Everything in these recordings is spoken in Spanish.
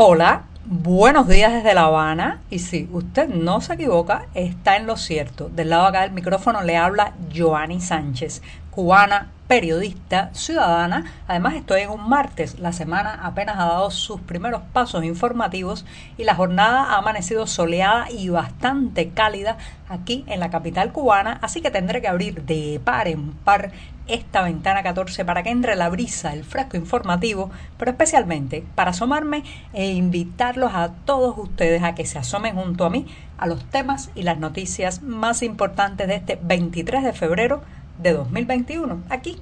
Hola, buenos días desde La Habana. Y si usted no se equivoca, está en lo cierto. Del lado acá del micrófono le habla Joanny Sánchez, cubana, periodista, ciudadana. Además estoy en un martes. La semana apenas ha dado sus primeros pasos informativos y la jornada ha amanecido soleada y bastante cálida aquí en la capital cubana. Así que tendré que abrir de par en par esta ventana 14 para que entre la brisa, el fresco informativo, pero especialmente para asomarme e invitarlos a todos ustedes a que se asomen junto a mí a los temas y las noticias más importantes de este 23 de febrero de 2021 aquí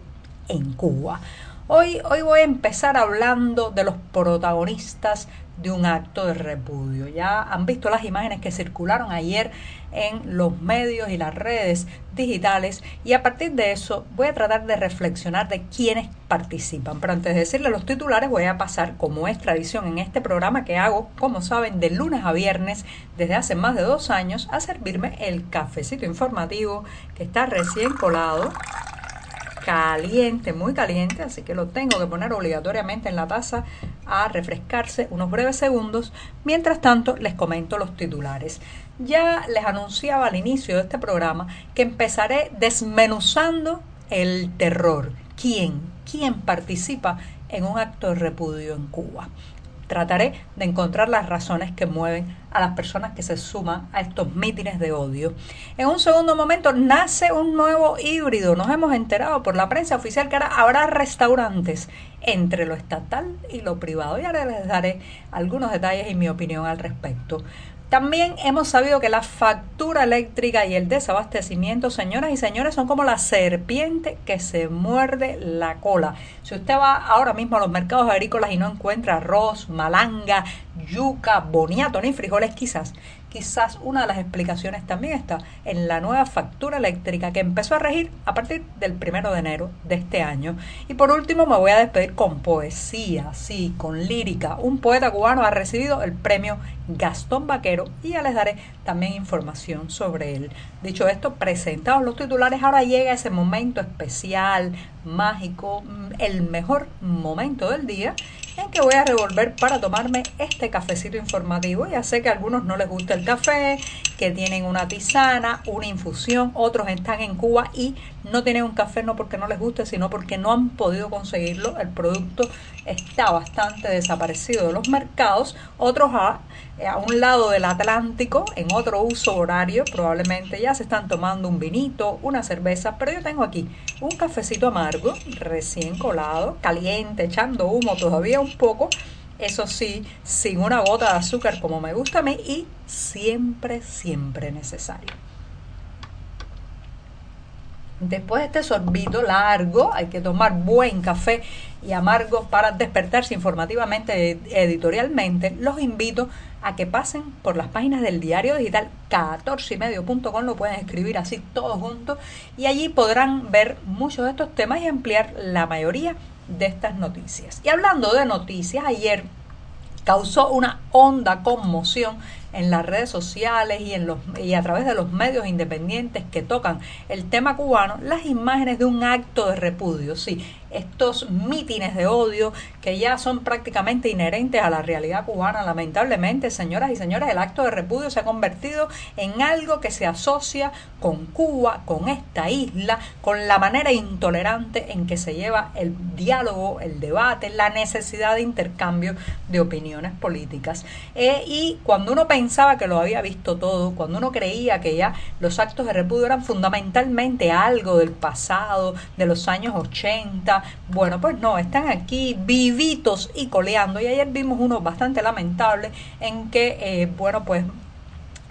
en Cuba. Hoy, hoy voy a empezar hablando de los protagonistas de un acto de repudio. Ya han visto las imágenes que circularon ayer en los medios y las redes digitales y a partir de eso voy a tratar de reflexionar de quiénes participan. Pero antes de decirle los titulares voy a pasar, como es tradición en este programa que hago, como saben, de lunes a viernes desde hace más de dos años, a servirme el cafecito informativo que está recién colado caliente, muy caliente, así que lo tengo que poner obligatoriamente en la taza a refrescarse unos breves segundos. Mientras tanto, les comento los titulares. Ya les anunciaba al inicio de este programa que empezaré desmenuzando el terror. ¿Quién? ¿Quién participa en un acto de repudio en Cuba? Trataré de encontrar las razones que mueven a las personas que se suman a estos mítines de odio. En un segundo momento nace un nuevo híbrido. Nos hemos enterado por la prensa oficial que ahora habrá restaurantes entre lo estatal y lo privado. Y ahora les daré algunos detalles y mi opinión al respecto. También hemos sabido que la factura eléctrica y el desabastecimiento, señoras y señores, son como la serpiente que se muerde la cola. Si usted va ahora mismo a los mercados agrícolas y no encuentra arroz, malanga, yuca, boniato ni frijoles, quizás quizás una de las explicaciones también está en la nueva factura eléctrica que empezó a regir a partir del primero de enero de este año. Y por último me voy a despedir con poesía, sí, con lírica. Un poeta cubano ha recibido el premio Gastón Vaquero y ya les daré también información sobre él. Dicho esto, presentados los titulares, ahora llega ese momento especial, mágico, el mejor momento del día en que voy a revolver para tomarme este cafecito informativo. Ya sé que a algunos no les gusta el café, que tienen una tisana, una infusión, otros están en Cuba y no tienen un café no porque no les guste, sino porque no han podido conseguirlo. El producto está bastante desaparecido de los mercados. Otros a, a un lado del Atlántico, en otro uso horario, probablemente ya se están tomando un vinito, una cerveza, pero yo tengo aquí un cafecito amargo, recién colado, caliente, echando humo todavía un poco eso sí, sin una gota de azúcar como me gusta a mí y siempre, siempre necesario. Después de este sorbito largo, hay que tomar buen café y amargo para despertarse informativamente, editorialmente. Los invito a que pasen por las páginas del diario digital 14ymedio.com, lo pueden escribir así todos juntos y allí podrán ver muchos de estos temas y ampliar la mayoría de estas noticias. Y hablando de noticias, ayer causó una honda conmoción en las redes sociales y, en los, y a través de los medios independientes que tocan el tema cubano las imágenes de un acto de repudio, sí, estos mítines de odio que ya son prácticamente inherentes a la realidad cubana. Lamentablemente, señoras y señores, el acto de repudio se ha convertido en algo que se asocia con Cuba, con esta isla, con la manera intolerante en que se lleva el diálogo, el debate, la necesidad de intercambio de opiniones políticas. Eh, y cuando uno pensaba que lo había visto todo, cuando uno creía que ya los actos de repudio eran fundamentalmente algo del pasado, de los años 80, bueno, pues no, están aquí vivitos y coleando. Y ayer vimos uno bastante lamentable en que, eh, bueno, pues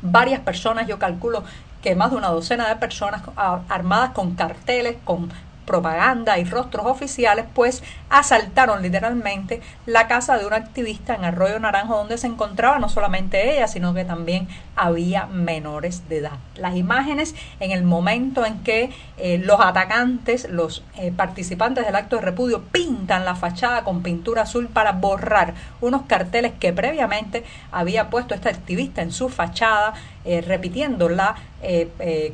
varias personas, yo calculo que más de una docena de personas armadas con carteles, con propaganda y rostros oficiales, pues asaltaron literalmente la casa de un activista en Arroyo Naranjo donde se encontraba no solamente ella, sino que también había menores de edad. Las imágenes en el momento en que eh, los atacantes, los eh, participantes del acto de repudio pintan la fachada con pintura azul para borrar unos carteles que previamente había puesto este activista en su fachada, eh, repitiendo la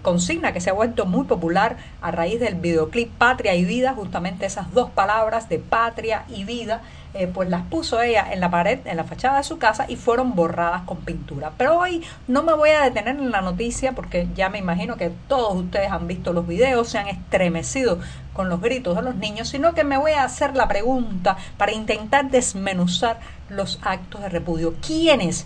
consigna que se ha vuelto muy popular a raíz del videoclip Patria y Vida, justamente esas dos palabras de patria y vida eh, pues las puso ella en la pared, en la fachada de su casa y fueron borradas con pintura. Pero hoy no me voy a detener en la noticia porque ya me imagino que todos ustedes han visto los videos, se han estremecido con los gritos de los niños, sino que me voy a hacer la pregunta para intentar desmenuzar los actos de repudio. ¿Quiénes?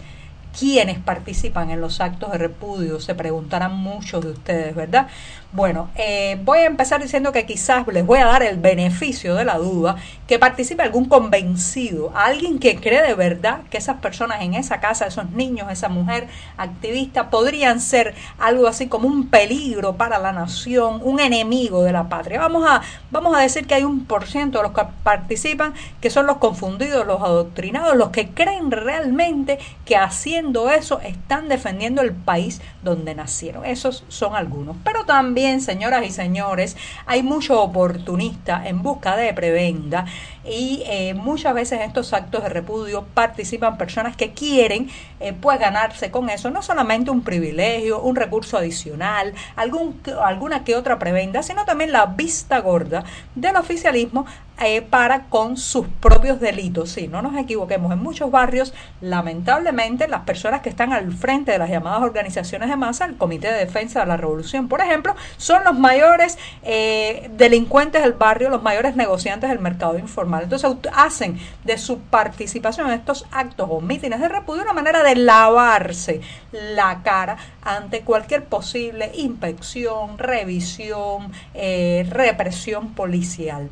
¿Quiénes participan en los actos de repudio? Se preguntarán muchos de ustedes, ¿verdad? Bueno, eh, voy a empezar diciendo que quizás les voy a dar el beneficio de la duda, que participe algún convencido, alguien que cree de verdad que esas personas en esa casa, esos niños, esa mujer activista, podrían ser algo así como un peligro para la nación, un enemigo de la patria. Vamos a, vamos a decir que hay un por ciento de los que participan que son los confundidos, los adoctrinados, los que creen realmente que haciendo eso están defendiendo el país donde nacieron. Esos son algunos. Pero también señoras y señores, hay mucho oportunista en busca de prebenda y eh, muchas veces en estos actos de repudio participan personas que quieren eh, pues ganarse con eso no solamente un privilegio, un recurso adicional, algún, alguna que otra prebenda, sino también la vista gorda del oficialismo eh, para con sus propios delitos. Sí, no nos equivoquemos, en muchos barrios, lamentablemente, las personas que están al frente de las llamadas organizaciones de masa, el Comité de Defensa de la Revolución, por ejemplo, son los mayores eh, delincuentes del barrio, los mayores negociantes del mercado informal. Entonces hacen de su participación en estos actos o mítines de repudio una manera de lavarse la cara ante cualquier posible inspección, revisión, eh, represión policial.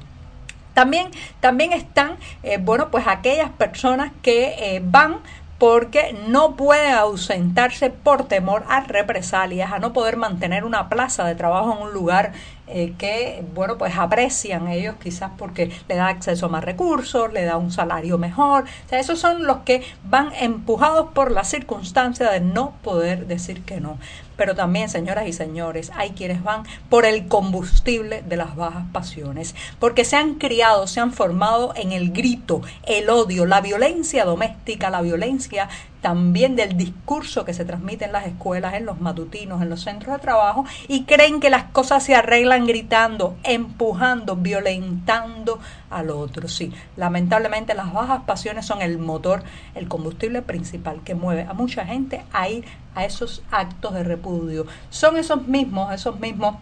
También, también están, eh, bueno, pues aquellas personas que van porque no puede ausentarse por temor a represalias, a no poder mantener una plaza de trabajo en un lugar eh, que, bueno, pues aprecian ellos quizás porque le da acceso a más recursos, le da un salario mejor. O sea, esos son los que van empujados por la circunstancia de no poder decir que no. Pero también, señoras y señores, hay quienes van por el combustible de las bajas pasiones, porque se han criado, se han formado en el grito, el odio, la violencia doméstica, la violencia también del discurso que se transmite en las escuelas, en los matutinos, en los centros de trabajo, y creen que las cosas se arreglan gritando, empujando, violentando al otro. Sí, lamentablemente las bajas pasiones son el motor, el combustible principal que mueve a mucha gente a ir a esos actos de repudio. Son esos mismos, esos mismos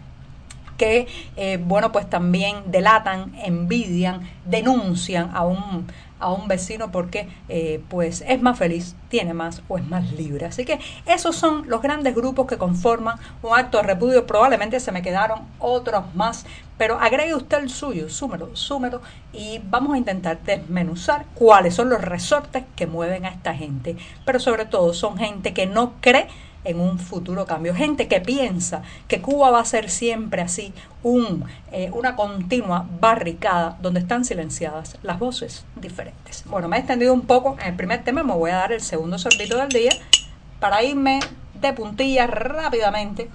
que, eh, bueno, pues también delatan, envidian, denuncian a un a un vecino porque eh, pues es más feliz, tiene más o es más libre. Así que esos son los grandes grupos que conforman un acto de repudio. Probablemente se me quedaron otros más, pero agregue usted el suyo, súmelo, súmelo y vamos a intentar desmenuzar cuáles son los resortes que mueven a esta gente. Pero sobre todo son gente que no cree en un futuro cambio. Gente que piensa que Cuba va a ser siempre así, un, eh, una continua barricada donde están silenciadas las voces diferentes. Bueno, me he extendido un poco en el primer tema, me voy a dar el segundo sorbito del día para irme de puntillas rápidamente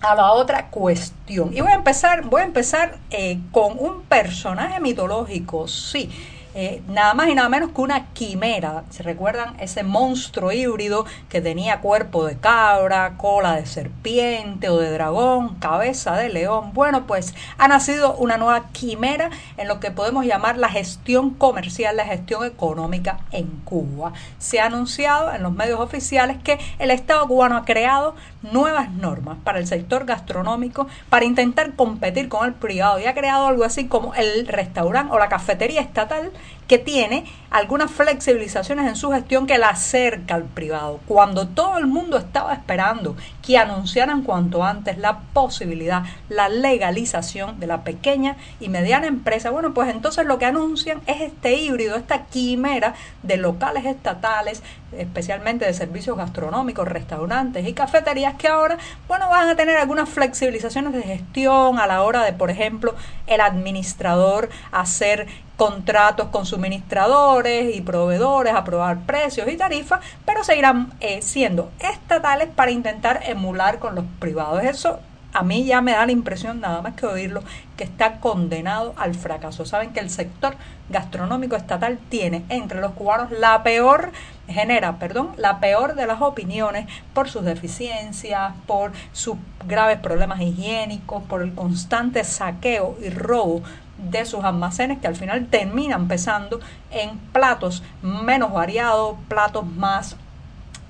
a la otra cuestión. Y voy a empezar, voy a empezar eh, con un personaje mitológico, sí eh, nada más y nada menos que una quimera. ¿Se recuerdan ese monstruo híbrido que tenía cuerpo de cabra, cola de serpiente o de dragón, cabeza de león? Bueno, pues ha nacido una nueva quimera en lo que podemos llamar la gestión comercial, la gestión económica en Cuba. Se ha anunciado en los medios oficiales que el Estado cubano ha creado nuevas normas para el sector gastronómico para intentar competir con el privado y ha creado algo así como el restaurante o la cafetería estatal que tiene algunas flexibilizaciones en su gestión que la acerca al privado. Cuando todo el mundo estaba esperando que anunciaran cuanto antes la posibilidad, la legalización de la pequeña y mediana empresa, bueno, pues entonces lo que anuncian es este híbrido, esta quimera de locales estatales, especialmente de servicios gastronómicos, restaurantes y cafeterías que ahora, bueno, van a tener algunas flexibilizaciones de gestión a la hora de, por ejemplo, el administrador hacer contratos con suministradores y proveedores, aprobar precios y tarifas, pero seguirán eh, siendo estatales para intentar emular con los privados. Eso a mí ya me da la impresión, nada más que oírlo, que está condenado al fracaso. Saben que el sector gastronómico estatal tiene entre los cubanos la peor, genera, perdón, la peor de las opiniones por sus deficiencias, por sus graves problemas higiénicos, por el constante saqueo y robo de sus almacenes que al final terminan pesando en platos menos variados, platos más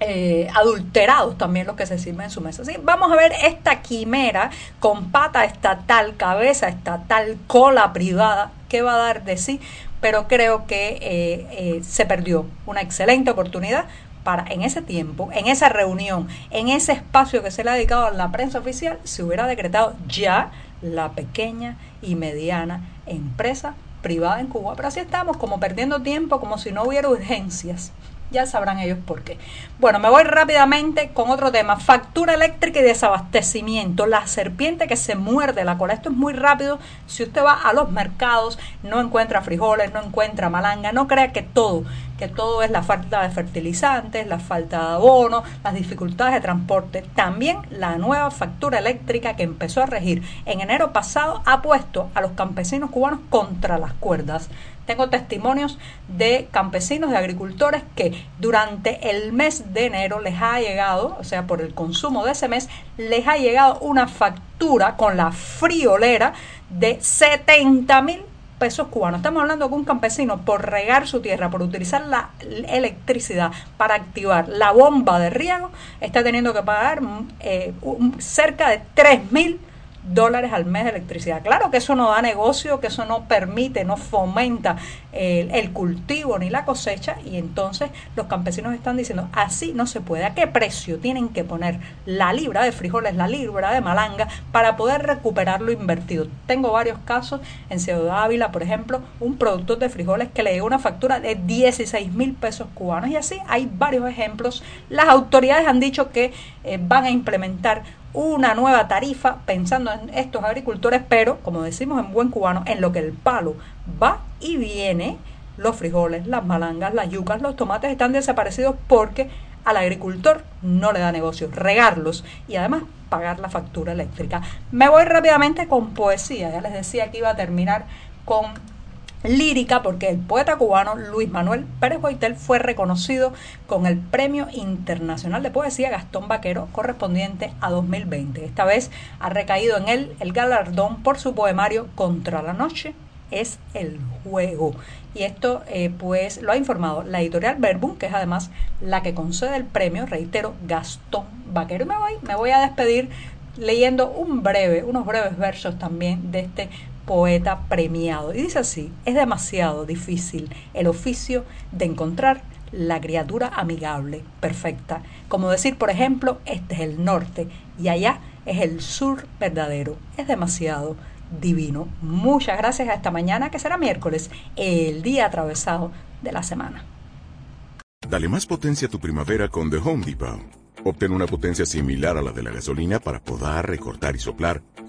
eh, adulterados también los que se sirven en su mesa. ¿sí? Vamos a ver esta quimera con pata estatal, cabeza estatal, cola privada, ¿qué va a dar de sí? Pero creo que eh, eh, se perdió una excelente oportunidad para en ese tiempo, en esa reunión, en ese espacio que se le ha dedicado a la prensa oficial, se hubiera decretado ya la pequeña y mediana empresa privada en Cuba. Pero así estamos, como perdiendo tiempo, como si no hubiera urgencias. Ya sabrán ellos por qué. Bueno, me voy rápidamente con otro tema. Factura eléctrica y desabastecimiento. La serpiente que se muerde la cola. Esto es muy rápido. Si usted va a los mercados, no encuentra frijoles, no encuentra malanga, no crea que todo, que todo es la falta de fertilizantes, la falta de abono, las dificultades de transporte. También la nueva factura eléctrica que empezó a regir en enero pasado ha puesto a los campesinos cubanos contra las cuerdas. Tengo testimonios de campesinos, de agricultores que durante el mes de enero les ha llegado, o sea, por el consumo de ese mes, les ha llegado una factura con la friolera de 70 mil pesos cubanos. Estamos hablando de un campesino por regar su tierra, por utilizar la electricidad para activar la bomba de riego, está teniendo que pagar eh, cerca de 3 mil dólares al mes de electricidad. Claro que eso no da negocio, que eso no permite, no fomenta el, cultivo ni la cosecha y entonces los campesinos están diciendo, así no se puede, ¿a qué precio tienen que poner la libra de frijoles, la libra de malanga para poder recuperar lo invertido? Tengo varios casos en Ciudad Ávila, por ejemplo, un productor de frijoles que le dio una factura de 16 mil pesos cubanos y así hay varios ejemplos. Las autoridades han dicho que eh, van a implementar una nueva tarifa pensando en estos agricultores, pero como decimos en buen cubano, en lo que el palo va y viene, los frijoles, las malangas, las yucas, los tomates están desaparecidos porque al agricultor no le da negocio regarlos y además pagar la factura eléctrica. Me voy rápidamente con poesía, ya les decía que iba a terminar con lírica porque el poeta cubano Luis Manuel Pérez Boitel fue reconocido con el Premio Internacional de Poesía Gastón Vaquero correspondiente a 2020. Esta vez ha recaído en él el galardón por su poemario Contra la Noche es el juego. Y esto eh, pues lo ha informado la editorial Verbum, que es además la que concede el premio, reitero, Gastón Vaquero. Y me voy, me voy a despedir leyendo un breve, unos breves versos también de este poeta premiado. Y dice así, es demasiado difícil el oficio de encontrar la criatura amigable, perfecta. Como decir, por ejemplo, este es el norte y allá es el sur verdadero. Es demasiado divino. Muchas gracias a esta mañana, que será miércoles, el día atravesado de la semana. Dale más potencia a tu primavera con The Home Depot. Obtén una potencia similar a la de la gasolina para podar, recortar y soplar